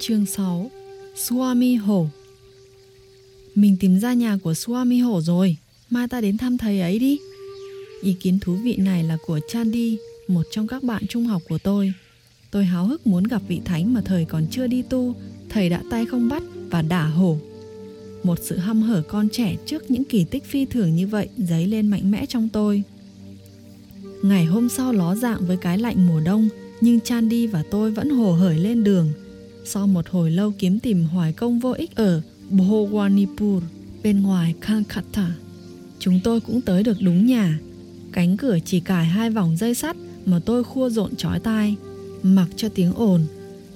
Chương 6 Swami Hổ. Mình tìm ra nhà của Swami Hổ rồi. Mai ta đến thăm thầy ấy đi. Ý kiến thú vị này là của Chandi, Một trong các bạn trung học của tôi. Tôi háo hức muốn gặp vị thánh mà thời còn chưa đi tu. Thầy đã tay không bắt và đả hổ. Một sự hăm hở con trẻ trước những kỳ tích phi thường như vậy dấy lên mạnh mẽ trong tôi. Ngày hôm sau ló dạng với cái lạnh mùa đông, Nhưng Chandi và tôi vẫn hồ hởi lên đường. Sau một hồi lâu kiếm tìm hoài công vô ích ở Bhowanipur, bên ngoài Calcutta Chúng tôi cũng tới được đúng nhà Cánh cửa chỉ cài hai vòng dây sắt mà tôi khua rộn trói tai Mặc cho tiếng ồn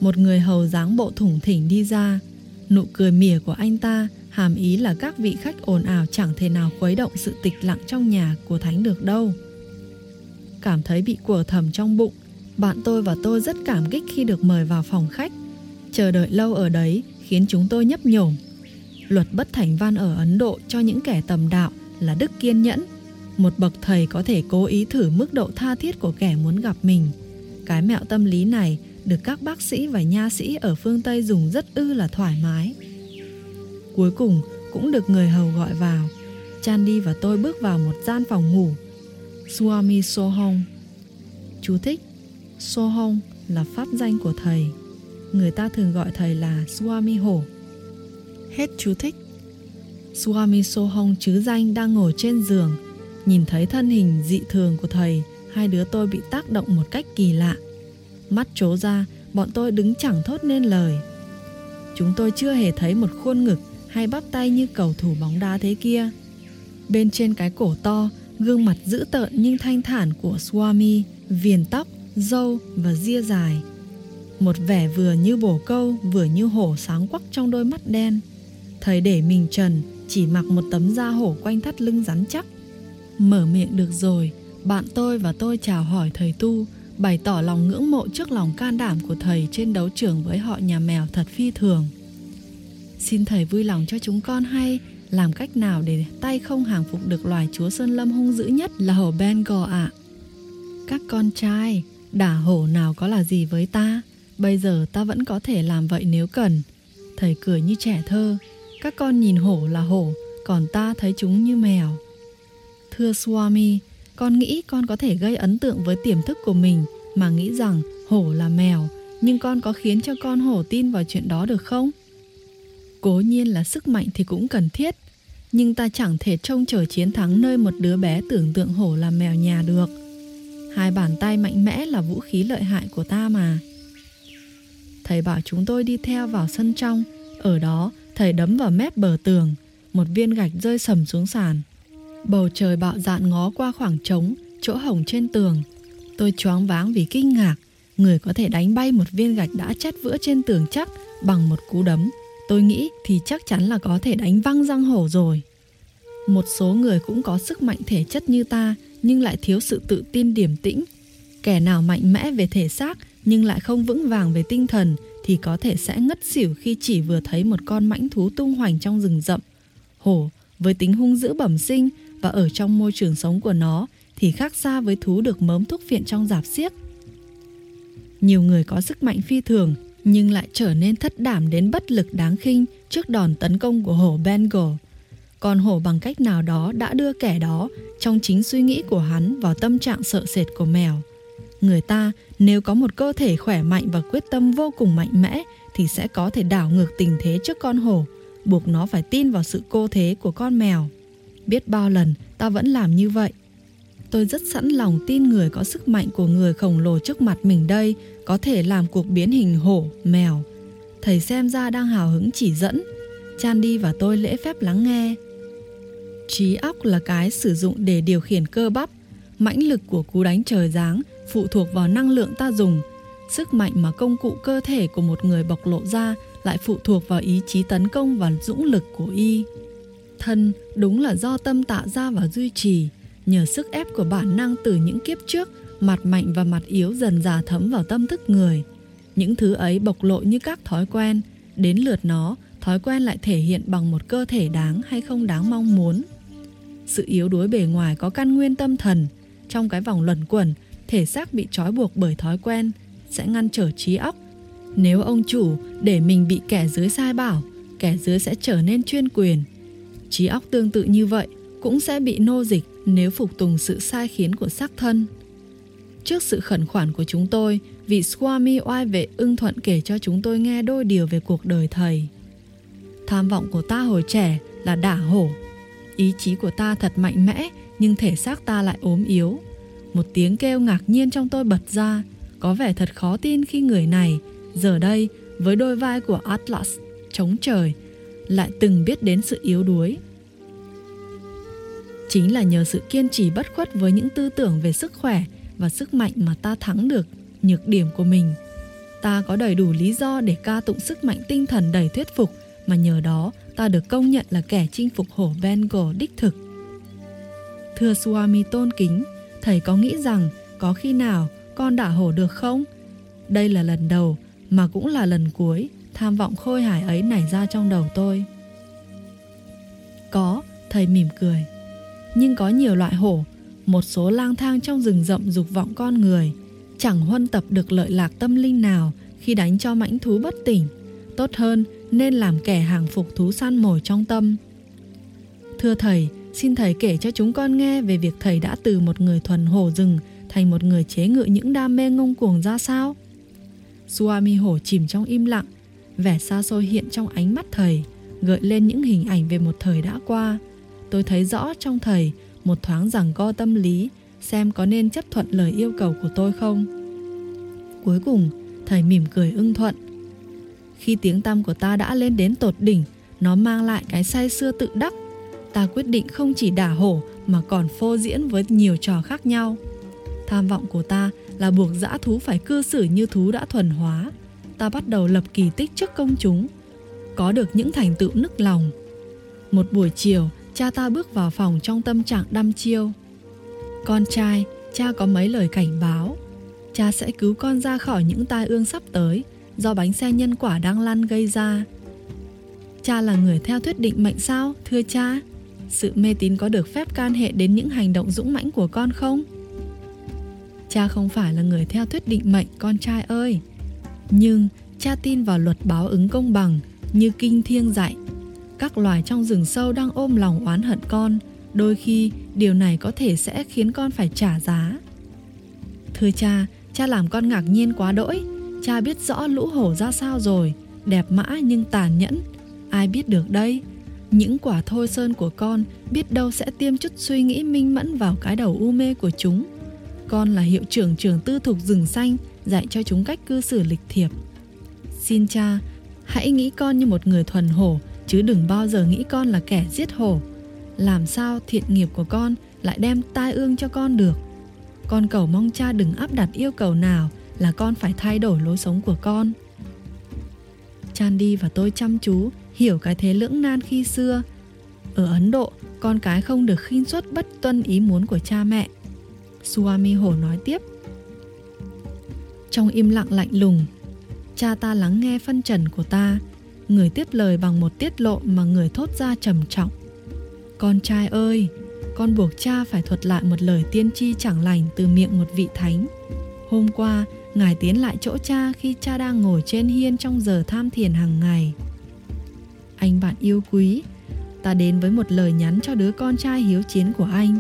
Một người hầu dáng bộ thủng thỉnh đi ra Nụ cười mỉa của anh ta hàm ý là các vị khách ồn ào chẳng thể nào khuấy động sự tịch lặng trong nhà của Thánh được đâu. Cảm thấy bị của thầm trong bụng, bạn tôi và tôi rất cảm kích khi được mời vào phòng khách. Chờ đợi lâu ở đấy khiến chúng tôi nhấp nhổm. Luật bất thành văn ở Ấn Độ cho những kẻ tầm đạo là đức kiên nhẫn. Một bậc thầy có thể cố ý thử mức độ tha thiết của kẻ muốn gặp mình. Cái mẹo tâm lý này được các bác sĩ và nha sĩ ở phương Tây dùng rất ư là thoải mái. Cuối cùng cũng được người hầu gọi vào. Chandi và tôi bước vào một gian phòng ngủ. Swami Sohong Chú thích, Sohong là pháp danh của thầy. Người ta thường gọi thầy là Swami Hổ. Hết chú thích. Swami Sohong chứ danh đang ngồi trên giường. Nhìn thấy thân hình dị thường của thầy, hai đứa tôi bị tác động một cách kỳ lạ. Mắt trố ra, bọn tôi đứng chẳng thốt nên lời. Chúng tôi chưa hề thấy một khuôn ngực hay bắp tay như cầu thủ bóng đá thế kia. Bên trên cái cổ to, gương mặt dữ tợn nhưng thanh thản của Swami, viền tóc, râu và ria dài. Một vẻ vừa như bổ câu, vừa như hổ sáng quắc trong đôi mắt đen. Thầy để mình trần, chỉ mặc một tấm da hổ quanh thắt lưng rắn chắc. Mở miệng được rồi, bạn tôi và tôi chào hỏi thầy tu, bày tỏ lòng ngưỡng mộ trước lòng can đảm của thầy trên đấu trường với họ nhà mèo thật phi thường. Xin thầy vui lòng cho chúng con hay làm cách nào để tay không hàng phục được loài chúa sơn lâm hung dữ nhất là hổ Bengal ạ. À. Các con trai, đả hổ nào có là gì với ta, bây giờ ta vẫn có thể làm vậy nếu cần. Thầy cười như trẻ thơ, các con nhìn hổ là hổ, còn ta thấy chúng như mèo. Thưa Swami, con nghĩ con có thể gây ấn tượng với tiềm thức của mình mà nghĩ rằng hổ là mèo, nhưng con có khiến cho con hổ tin vào chuyện đó được không? Cố nhiên là sức mạnh thì cũng cần thiết, nhưng ta chẳng thể trông chờ chiến thắng nơi một đứa bé tưởng tượng hổ là mèo nhà được. Hai bàn tay mạnh mẽ là vũ khí lợi hại của ta mà. Thầy bảo chúng tôi đi theo vào sân trong, ở đó thầy đấm vào mép bờ tường, một viên gạch rơi sầm xuống sàn. Bầu trời bạo dạn ngó qua khoảng trống, chỗ hổng trên tường. Tôi choáng váng vì kinh ngạc, người có thể đánh bay một viên gạch đã chất vữa trên tường chắc bằng một cú đấm tôi nghĩ thì chắc chắn là có thể đánh văng răng hổ rồi. Một số người cũng có sức mạnh thể chất như ta nhưng lại thiếu sự tự tin điềm tĩnh. Kẻ nào mạnh mẽ về thể xác nhưng lại không vững vàng về tinh thần thì có thể sẽ ngất xỉu khi chỉ vừa thấy một con mãnh thú tung hoành trong rừng rậm. Hổ với tính hung dữ bẩm sinh và ở trong môi trường sống của nó thì khác xa với thú được mớm thuốc phiện trong giạp xiếc. Nhiều người có sức mạnh phi thường nhưng lại trở nên thất đảm đến bất lực đáng khinh trước đòn tấn công của hổ Bengal. Còn hổ bằng cách nào đó đã đưa kẻ đó trong chính suy nghĩ của hắn vào tâm trạng sợ sệt của mèo. Người ta nếu có một cơ thể khỏe mạnh và quyết tâm vô cùng mạnh mẽ thì sẽ có thể đảo ngược tình thế trước con hổ, buộc nó phải tin vào sự cô thế của con mèo. Biết bao lần ta vẫn làm như vậy. Tôi rất sẵn lòng tin người có sức mạnh của người khổng lồ trước mặt mình đây có thể làm cuộc biến hình hổ, mèo. Thầy xem ra đang hào hứng chỉ dẫn. Chan đi và tôi lễ phép lắng nghe. Trí óc là cái sử dụng để điều khiển cơ bắp. Mãnh lực của cú đánh trời giáng phụ thuộc vào năng lượng ta dùng. Sức mạnh mà công cụ cơ thể của một người bộc lộ ra lại phụ thuộc vào ý chí tấn công và dũng lực của y. Thân đúng là do tâm tạo ra và duy trì, nhờ sức ép của bản năng từ những kiếp trước mặt mạnh và mặt yếu dần dà thấm vào tâm thức người. Những thứ ấy bộc lộ như các thói quen. Đến lượt nó thói quen lại thể hiện bằng một cơ thể đáng hay không đáng mong muốn. Sự yếu đuối bề ngoài có căn nguyên tâm thần trong cái vòng luẩn quẩn thể xác bị trói buộc bởi thói quen sẽ ngăn trở trí óc Nếu ông chủ để mình bị kẻ dưới sai bảo, kẻ dưới sẽ trở nên chuyên quyền. Trí óc tương tự như vậy cũng sẽ bị nô dịch nếu phục tùng sự sai khiến của xác thân. Trước sự khẩn khoản của chúng tôi, vị Swami oai vệ ưng thuận kể cho chúng tôi nghe đôi điều về cuộc đời thầy. Tham vọng của ta hồi trẻ là đả hổ. Ý chí của ta thật mạnh mẽ, nhưng thể xác ta lại ốm yếu. Một tiếng kêu ngạc nhiên trong tôi bật ra, có vẻ thật khó tin khi người này, giờ đây, với đôi vai của Atlas, chống trời, lại từng biết đến sự yếu đuối. Chính là nhờ sự kiên trì bất khuất với những tư tưởng về sức khỏe và sức mạnh mà ta thắng được nhược điểm của mình. Ta có đầy đủ lý do để ca tụng sức mạnh tinh thần đầy thuyết phục mà nhờ đó ta được công nhận là kẻ chinh phục hổ Bengal đích thực. Thưa Swami tôn kính, thầy có nghĩ rằng có khi nào con đả hổ được không? Đây là lần đầu mà cũng là lần cuối tham vọng khôi hài ấy nảy ra trong đầu tôi. Có, thầy mỉm cười. Nhưng có nhiều loại hổ, một số lang thang trong rừng rậm dục vọng con người, chẳng huân tập được lợi lạc tâm linh nào khi đánh cho mãnh thú bất tỉnh. Tốt hơn nên làm kẻ hàng phục thú săn mồi trong tâm. Thưa thầy, xin thầy kể cho chúng con nghe về việc thầy đã từ một người thuần hổ rừng thành một người chế ngự những đam mê ngông cuồng ra sao? Suami hổ chìm trong im lặng, vẻ xa xôi hiện trong ánh mắt thầy, gợi lên những hình ảnh về một thời đã qua. Tôi thấy rõ trong thầy một thoáng rằng co tâm lý, xem có nên chấp thuận lời yêu cầu của tôi không. Cuối cùng, thầy mỉm cười ưng thuận, khi tiếng tăm của ta đã lên đến tột đỉnh, nó mang lại cái say xưa tự đắc. Ta quyết định không chỉ đả hổ mà còn phô diễn với nhiều trò khác nhau. Tham vọng của ta là buộc dã thú phải cư xử như thú đã thuần hóa. Ta bắt đầu lập kỳ tích trước công chúng, có được những thành tựu nức lòng. Một buổi chiều, cha ta bước vào phòng trong tâm trạng đăm chiêu. Con trai, cha có mấy lời cảnh báo. Cha sẽ cứu con ra khỏi những tai ương sắp tới do bánh xe nhân quả đang lăn gây ra. Cha là người theo thuyết định mệnh sao, thưa cha? Sự mê tín có được phép can hệ đến những hành động dũng mãnh của con không? Cha không phải là người theo thuyết định mệnh con trai ơi. Nhưng cha tin vào luật báo ứng công bằng như kinh thiêng dạy. Các loài trong rừng sâu đang ôm lòng oán hận con, đôi khi điều này có thể sẽ khiến con phải trả giá. Thưa cha, cha làm con ngạc nhiên quá đỗi Cha biết rõ lũ hổ ra sao rồi, đẹp mã nhưng tàn nhẫn. Ai biết được đây? Những quả thôi sơn của con biết đâu sẽ tiêm chút suy nghĩ minh mẫn vào cái đầu u mê của chúng. Con là hiệu trưởng trường tư thục rừng xanh, dạy cho chúng cách cư xử lịch thiệp. Xin cha, hãy nghĩ con như một người thuần hổ, chứ đừng bao giờ nghĩ con là kẻ giết hổ. Làm sao thiện nghiệp của con lại đem tai ương cho con được? Con cầu mong cha đừng áp đặt yêu cầu nào là con phải thay đổi lối sống của con Chan đi và tôi chăm chú hiểu cái thế lưỡng nan khi xưa. Ở ấn độ, con cái không được khinh suất bất tuân ý muốn của cha mẹ. Suami Hổ nói tiếp, Trong im lặng lạnh lùng, Cha ta lắng nghe phân trần của ta, Người tiếp lời bằng một tiết lộ mà người thốt ra trầm trọng. Con trai ơi, Con buộc cha phải thuật lại một lời tiên tri chẳng lành từ miệng một vị thánh. Hôm qua, Ngài tiến lại chỗ cha khi cha đang ngồi trên hiên trong giờ tham thiền hàng ngày. Anh bạn yêu quý, ta đến với một lời nhắn cho đứa con trai hiếu chiến của anh.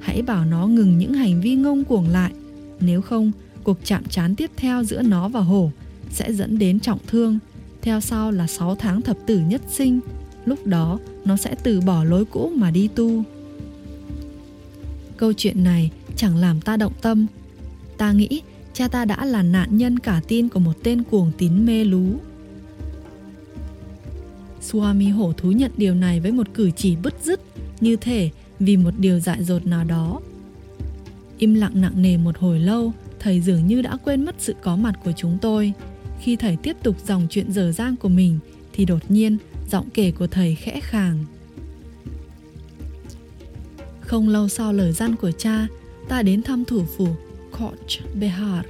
Hãy bảo nó ngừng những hành vi ngông cuồng lại, nếu không cuộc chạm trán tiếp theo giữa nó và hổ sẽ dẫn đến trọng thương, theo sau là 6 tháng thập tử nhất sinh, lúc đó nó sẽ từ bỏ lối cũ mà đi tu. Câu chuyện này chẳng làm ta động tâm. Ta nghĩ cha ta đã là nạn nhân cả tin của một tên cuồng tín mê lú. Swami hổ thú nhận điều này với một cử chỉ bứt rứt, như thể vì một điều dại dột nào đó. Im lặng nặng nề một hồi lâu, thầy dường như đã quên mất sự có mặt của chúng tôi. Khi thầy tiếp tục dòng chuyện dở dang của mình, thì đột nhiên giọng kể của thầy khẽ khàng. Không lâu sau lời gian của cha, ta đến thăm thủ phủ Koch Behar.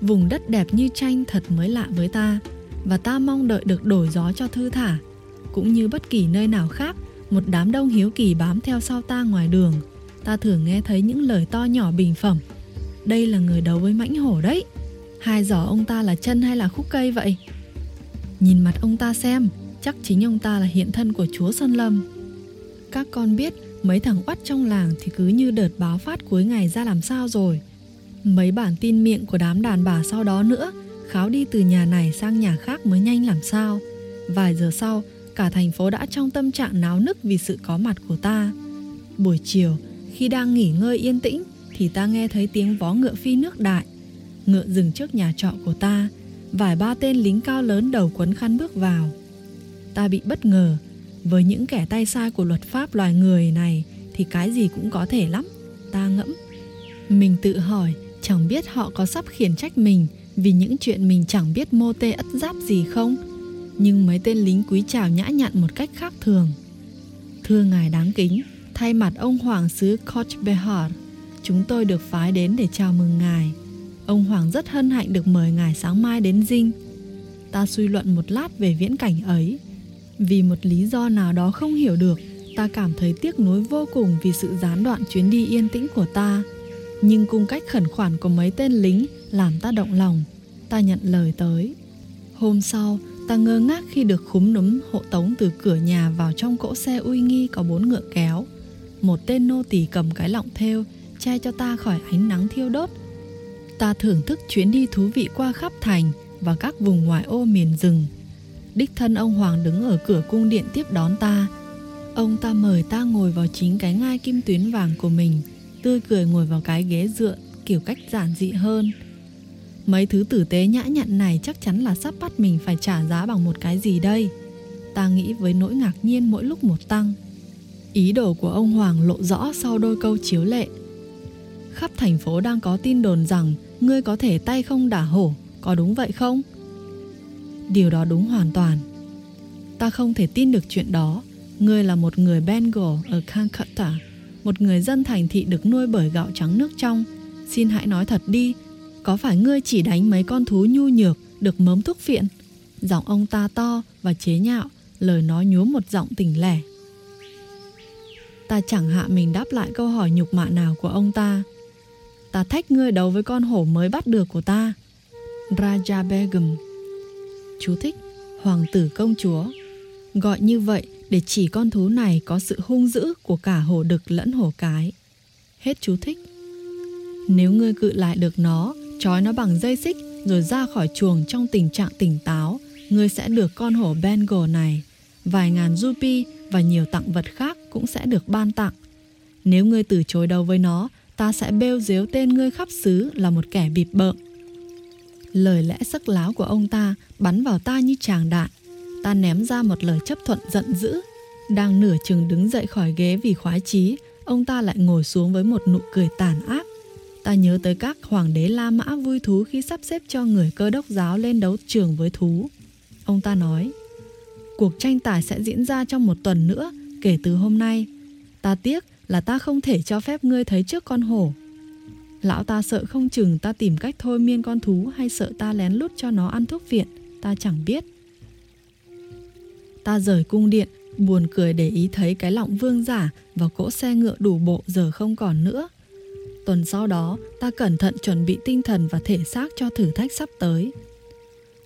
Vùng đất đẹp như tranh thật mới lạ với ta và ta mong đợi được đổi gió cho thư thả. Cũng như bất kỳ nơi nào khác, một đám đông hiếu kỳ bám theo sau ta ngoài đường. Ta thường nghe thấy những lời to nhỏ bình phẩm. Đây là người đấu với mãnh hổ đấy. Hai giỏ ông ta là chân hay là khúc cây vậy? Nhìn mặt ông ta xem, chắc chính ông ta là hiện thân của chúa Sơn Lâm. Các con biết mấy thằng oắt trong làng thì cứ như đợt báo phát cuối ngày ra làm sao rồi. Mấy bản tin miệng của đám đàn bà sau đó nữa, kháo đi từ nhà này sang nhà khác mới nhanh làm sao. Vài giờ sau, cả thành phố đã trong tâm trạng náo nức vì sự có mặt của ta. Buổi chiều, khi đang nghỉ ngơi yên tĩnh, thì ta nghe thấy tiếng vó ngựa phi nước đại. Ngựa dừng trước nhà trọ của ta, vài ba tên lính cao lớn đầu quấn khăn bước vào. Ta bị bất ngờ, với những kẻ tay sai của luật pháp loài người này thì cái gì cũng có thể lắm. Ta ngẫm. Mình tự hỏi, chẳng biết họ có sắp khiển trách mình vì những chuyện mình chẳng biết mô tê ất giáp gì không? Nhưng mấy tên lính quý chào nhã nhặn một cách khác thường. Thưa ngài đáng kính, thay mặt ông hoàng sứ Koch Behar, chúng tôi được phái đến để chào mừng ngài. Ông hoàng rất hân hạnh được mời ngài sáng mai đến dinh. Ta suy luận một lát về viễn cảnh ấy. Vì một lý do nào đó không hiểu được, ta cảm thấy tiếc nuối vô cùng vì sự gián đoạn chuyến đi yên tĩnh của ta. Nhưng cung cách khẩn khoản của mấy tên lính làm ta động lòng. Ta nhận lời tới. Hôm sau, ta ngơ ngác khi được khúm núm hộ tống từ cửa nhà vào trong cỗ xe uy nghi có bốn ngựa kéo. Một tên nô tỳ cầm cái lọng thêu che cho ta khỏi ánh nắng thiêu đốt. Ta thưởng thức chuyến đi thú vị qua khắp thành và các vùng ngoại ô miền rừng. Đích thân ông Hoàng đứng ở cửa cung điện tiếp đón ta. Ông ta mời ta ngồi vào chính cái ngai kim tuyến vàng của mình, tươi cười ngồi vào cái ghế dựa kiểu cách giản dị hơn. Mấy thứ tử tế nhã nhặn này chắc chắn là sắp bắt mình phải trả giá bằng một cái gì đây. Ta nghĩ với nỗi ngạc nhiên mỗi lúc một tăng. Ý đồ của ông Hoàng lộ rõ sau đôi câu chiếu lệ. Khắp thành phố đang có tin đồn rằng ngươi có thể tay không đả hổ, có đúng vậy không? Điều đó đúng hoàn toàn. Ta không thể tin được chuyện đó. Ngươi là một người Bengal ở Calcutta, một người dân thành thị được nuôi bởi gạo trắng nước trong. Xin hãy nói thật đi, có phải ngươi chỉ đánh mấy con thú nhu nhược được mớm thuốc phiện? Giọng ông ta to và chế nhạo, lời nói nhúa một giọng tỉnh lẻ. Ta chẳng hạ mình đáp lại câu hỏi nhục mạ nào của ông ta. Ta thách ngươi đấu với con hổ mới bắt được của ta. Raja Begum Chú thích Hoàng tử công chúa Gọi như vậy để chỉ con thú này có sự hung dữ của cả hổ đực lẫn hổ cái. Hết chú thích. Nếu ngươi cự lại được nó, trói nó bằng dây xích rồi ra khỏi chuồng trong tình trạng tỉnh táo, ngươi sẽ được con hổ Bengal này. Vài ngàn rupee và nhiều tặng vật khác cũng sẽ được ban tặng. Nếu ngươi từ chối đầu với nó, ta sẽ bêu dếu tên ngươi khắp xứ là một kẻ bịp bợm. Lời lẽ sắc láo của ông ta bắn vào ta như tràng đạn. Ta ném ra một lời chấp thuận giận dữ. Đang nửa chừng đứng dậy khỏi ghế vì khoái chí, ông ta lại ngồi xuống với một nụ cười tàn ác. Ta nhớ tới các hoàng đế La Mã vui thú khi sắp xếp cho người cơ đốc giáo lên đấu trường với thú. Ông ta nói, cuộc tranh tài sẽ diễn ra trong một tuần nữa kể từ hôm nay. Ta tiếc là ta không thể cho phép ngươi thấy trước con hổ Lão ta sợ không chừng ta tìm cách thôi miên con thú hay sợ ta lén lút cho nó ăn thuốc viện, ta chẳng biết. Ta rời cung điện, buồn cười để ý thấy cái lọng vương giả và cỗ xe ngựa đủ bộ giờ không còn nữa. Tuần sau đó, ta cẩn thận chuẩn bị tinh thần và thể xác cho thử thách sắp tới.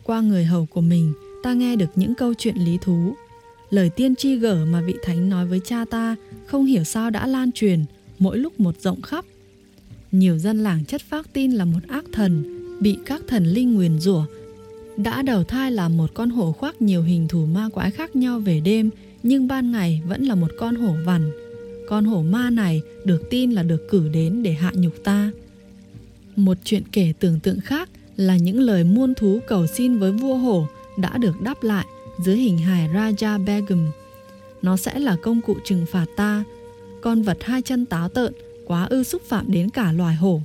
Qua người hầu của mình, ta nghe được những câu chuyện lý thú. Lời tiên tri gở mà vị thánh nói với cha ta không hiểu sao đã lan truyền, mỗi lúc một rộng khắp nhiều dân làng chất phác tin là một ác thần, bị các thần linh nguyền rủa. Đã đầu thai là một con hổ khoác nhiều hình thù ma quái khác nhau về đêm, nhưng ban ngày vẫn là một con hổ vằn. Con hổ ma này được tin là được cử đến để hạ nhục ta. Một chuyện kể tưởng tượng khác là những lời muôn thú cầu xin với vua hổ đã được đáp lại dưới hình hài Raja Begum. Nó sẽ là công cụ trừng phạt ta. Con vật hai chân táo tợn quá ư xúc phạm đến cả loài hổ.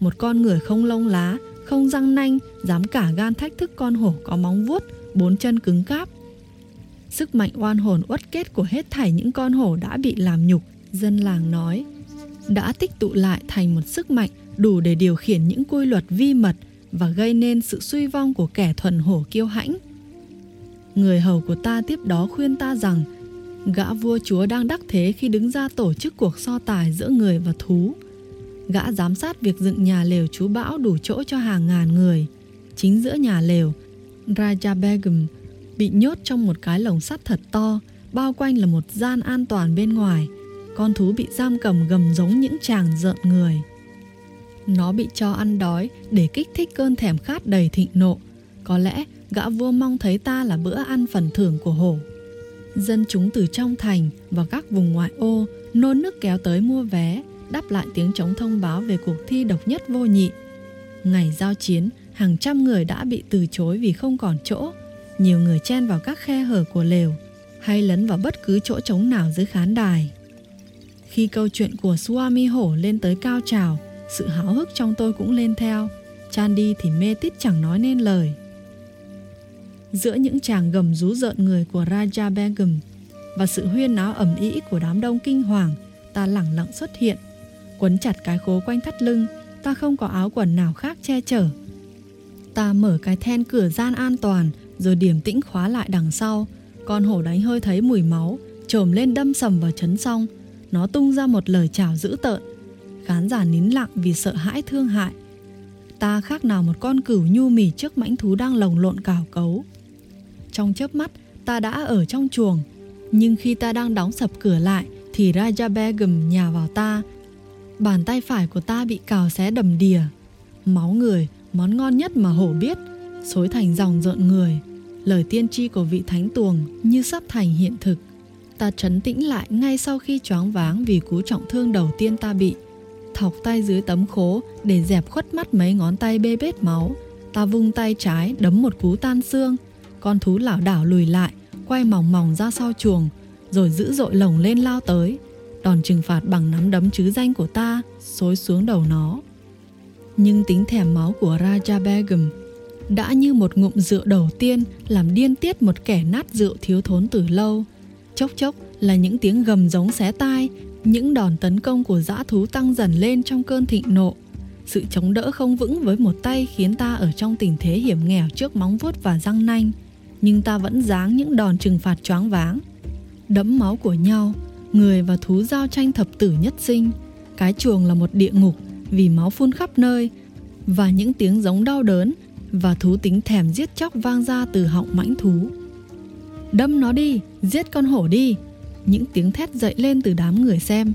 Một con người không lông lá, không răng nanh, dám cả gan thách thức con hổ có móng vuốt, bốn chân cứng cáp. Sức mạnh oan hồn uất kết của hết thảy những con hổ đã bị làm nhục, dân làng nói, đã tích tụ lại thành một sức mạnh đủ để điều khiển những quy luật vi mật và gây nên sự suy vong của kẻ thuần hổ kiêu hãnh. Người hầu của ta tiếp đó khuyên ta rằng Gã vua chúa đang đắc thế khi đứng ra tổ chức cuộc so tài giữa người và thú. Gã giám sát việc dựng nhà lều chú bão đủ chỗ cho hàng ngàn người. chính giữa nhà lều. Raja Begum bị nhốt trong một cái lồng sắt thật to, bao quanh là một gian an toàn bên ngoài. Con thú bị giam cầm gầm giống những chàng rợn người. Nó bị cho ăn đói để kích thích cơn thèm khát đầy thịnh nộ. Có lẽ gã vua mong thấy ta là bữa ăn phần thưởng của hổ. Dân chúng từ trong thành và các vùng ngoại ô nôn nước kéo tới mua vé, đáp lại tiếng trống thông báo về cuộc thi độc nhất vô nhị. Ngày giao chiến, hàng trăm người đã bị từ chối vì không còn chỗ. Nhiều người chen vào các khe hở của lều hay lấn vào bất cứ chỗ trống nào dưới khán đài. Khi câu chuyện của Swami Hổ lên tới cao trào, sự háo hức trong tôi cũng lên theo. Chandi thì mê tít chẳng nói nên lời. Giữa những chàng gầm rú rợn người của Raja Begum và sự huyên náo ẩm ý của đám đông kinh hoàng, ta lẳng lặng xuất hiện. Quấn chặt cái khố quanh thắt lưng, ta không có áo quần nào khác che chở. Ta mở cái then cửa gian an toàn rồi điểm tĩnh khóa lại đằng sau. Con hổ đánh hơi thấy mùi máu, trồm lên đâm sầm vào chấn xong. Nó tung ra một lời chào dữ tợn. Khán giả nín lặng vì sợ hãi thương hại. Ta khác nào một con cừu nhu mì trước mãnh thú đang lồng lộn cào cấu. Trong chớp mắt, ta đã ở trong chuồng. Nhưng khi ta đang đóng sập cửa lại, thì Raja Begum nhào vào ta. Bàn tay phải của ta bị cào xé đầm đìa. Máu người, món ngon nhất mà hổ biết, xối thành dòng rợn người. Lời tiên tri của vị thánh tuồng như sắp thành hiện thực. Ta trấn tĩnh lại ngay sau khi choáng váng vì cú trọng thương đầu tiên ta bị. Thọc tay dưới tấm khố để dẹp khuất mắt mấy ngón tay bê bết máu. Ta vung tay trái đấm một cú tan xương. Con thú lảo đảo lùi lại, quay mỏng mỏng ra sau chuồng, rồi dữ dội lồng lên lao tới. Đòn trừng phạt bằng nắm đấm chứ danh của ta xối xuống đầu nó. Nhưng tính thèm máu của Raja Begum đã như một ngụm rượu đầu tiên làm điên tiết một kẻ nát rượu thiếu thốn từ lâu. Chốc chốc là những tiếng gầm giống xé tai, những đòn tấn công của dã thú tăng dần lên trong cơn thịnh nộ. Sự chống đỡ không vững với một tay khiến ta ở trong tình thế hiểm nghèo trước móng vuốt và răng nanh, nhưng ta vẫn giáng những đòn trừng phạt choáng váng. Đẫm máu của nhau, người và thú giao tranh thập tử nhất sinh. Cái chuồng là một địa ngục vì máu phun khắp nơi và những tiếng giống đau đớn và thú tính thèm giết chóc vang ra từ họng mãnh thú. Đâm nó đi, giết con hổ đi. Những tiếng thét dậy lên từ đám người xem.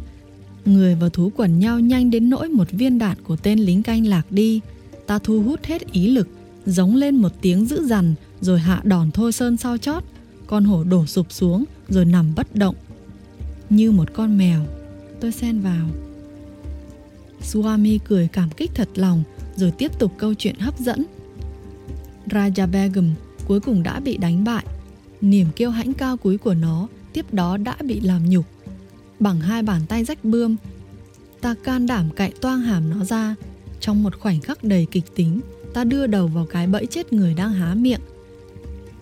Người và thú quẩn nhau nhanh đến nỗi một viên đạn của tên lính canh lạc đi. Ta thu hút hết ý lực, giống lên một tiếng dữ dằn rồi hạ đòn thôi sơn sau chót. Con hổ đổ sụp xuống rồi nằm bất động. Như một con mèo, tôi xen vào. Swami cười cảm kích thật lòng rồi tiếp tục câu chuyện hấp dẫn. Raja Begum cuối cùng đã bị đánh bại. Niềm kiêu hãnh cao quý của nó tiếp đó đã bị làm nhục. Bằng hai bàn tay rách bươm, ta can đảm cạy toang hàm nó ra. Trong một khoảnh khắc đầy kịch tính, ta đưa đầu vào cái bẫy chết người đang há miệng.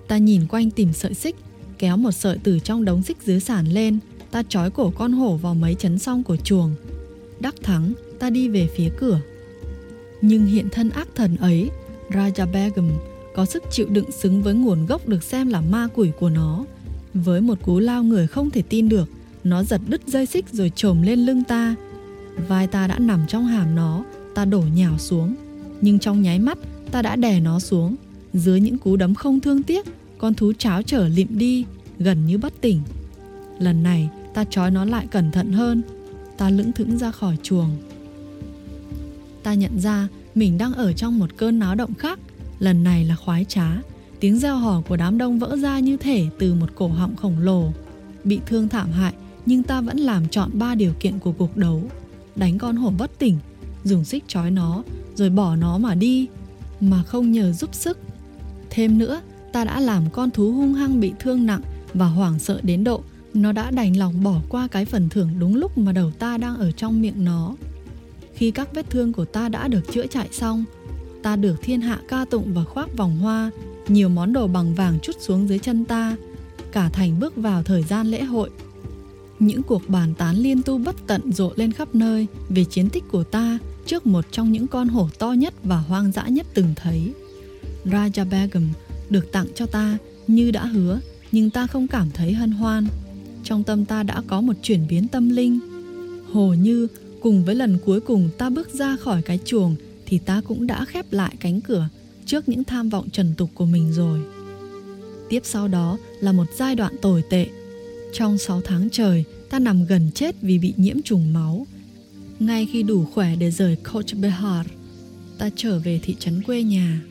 Ta nhìn quanh tìm sợi xích, kéo một sợi từ trong đống xích dưới sàn lên, ta trói cổ con hổ vào mấy chấn song của chuồng. Đắc thắng, ta đi về phía cửa. Nhưng hiện thân ác thần ấy, Raja Begum có sức chịu đựng xứng với nguồn gốc được xem là ma quỷ của nó. Với một cú lao người không thể tin được, nó giật đứt dây xích rồi trồm lên lưng ta. Vai ta đã nằm trong hàm nó, ta đổ nhào xuống. Nhưng trong nháy mắt, ta đã đè nó xuống. Dưới những cú đấm không thương tiếc, con thú cháo trở lịm đi, gần như bất tỉnh. Lần này, ta trói nó lại cẩn thận hơn. Ta lững thững ra khỏi chuồng. Ta nhận ra mình đang ở trong một cơn náo động khác lần này là khoái trá. Tiếng reo hò của đám đông vỡ ra như thể từ một cổ họng khổng lồ bị thương thảm hại nhưng ta vẫn làm chọn ba điều kiện của cuộc đấu. Đánh con hổ bất tỉnh dùng xích trói nó rồi bỏ nó mà đi mà không nhờ giúp sức. Thêm nữa ta đã làm con thú hung hăng bị thương nặng và hoảng sợ đến độ nó đã đành lòng bỏ qua cái phần thưởng đúng lúc mà đầu ta đang ở trong miệng nó. Khi các vết thương của ta đã được chữa chạy xong, ta được thiên hạ ca tụng và khoác vòng hoa, nhiều món đồ bằng vàng chút xuống dưới chân ta. Cả thành bước vào thời gian lễ hội. Những cuộc bàn tán liên tu bất tận rộ lên khắp nơi về chiến tích của ta trước một trong những con hổ to nhất và hoang dã nhất từng thấy. Raja Begum được tặng cho ta như đã hứa, nhưng ta không cảm thấy hân hoan. Trong tâm ta đã có một chuyển biến tâm linh. Hồ như Cùng với lần cuối cùng ta bước ra khỏi cái chuồng thì ta cũng đã khép lại cánh cửa, trước những tham vọng trần tục của mình rồi. Tiếp sau đó là một giai đoạn tồi tệ. Trong 6 tháng trời, ta nằm gần chết vì bị nhiễm trùng máu. Ngay khi đủ khỏe để rời Coach Behar, ta trở về thị trấn quê nhà.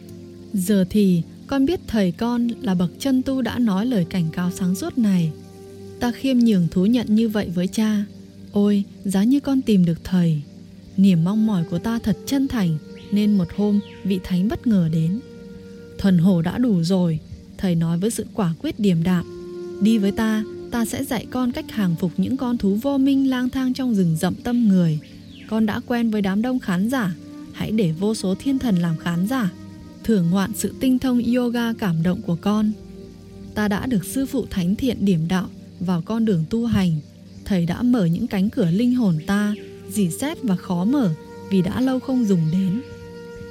Giờ thì con biết thầy con là bậc chân tu đã nói lời cảnh cáo sáng suốt này. Ta khiêm nhường thú nhận như vậy với cha. Ôi, giá như con tìm được thầy. Niềm mong mỏi của ta thật chân thành, nên một hôm vị thánh bất ngờ đến. Thuần hổ đã đủ rồi, thầy nói với sự quả quyết điềm đạm. Đi với ta, ta sẽ dạy con cách hàng phục những con thú vô minh lang thang trong rừng rậm tâm người. Con đã quen với đám đông khán giả, hãy để vô số thiên thần làm khán giả thưởng ngoạn sự tinh thông yoga cảm động của con. Ta đã được sư phụ thánh thiện điểm đạo vào con đường tu hành. Thầy đã mở những cánh cửa linh hồn ta, dì xét và khó mở vì đã lâu không dùng đến.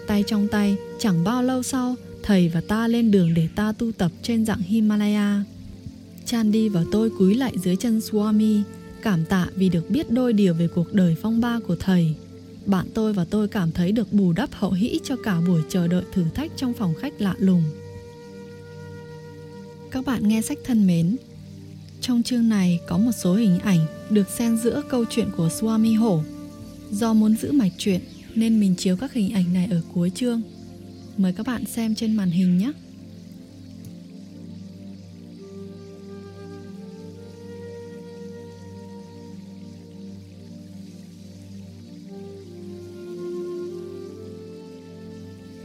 Tay trong tay, chẳng bao lâu sau, thầy và ta lên đường để ta tu tập trên dạng Himalaya. Chandi và tôi cúi lại dưới chân Swami, cảm tạ vì được biết đôi điều về cuộc đời phong ba của thầy bạn tôi và tôi cảm thấy được bù đắp hậu hĩ cho cả buổi chờ đợi thử thách trong phòng khách lạ lùng. Các bạn nghe sách thân mến, trong chương này có một số hình ảnh được xen giữa câu chuyện của Swami Hổ. Do muốn giữ mạch truyện nên mình chiếu các hình ảnh này ở cuối chương. Mời các bạn xem trên màn hình nhé.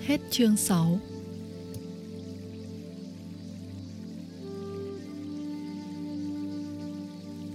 Hết chương 6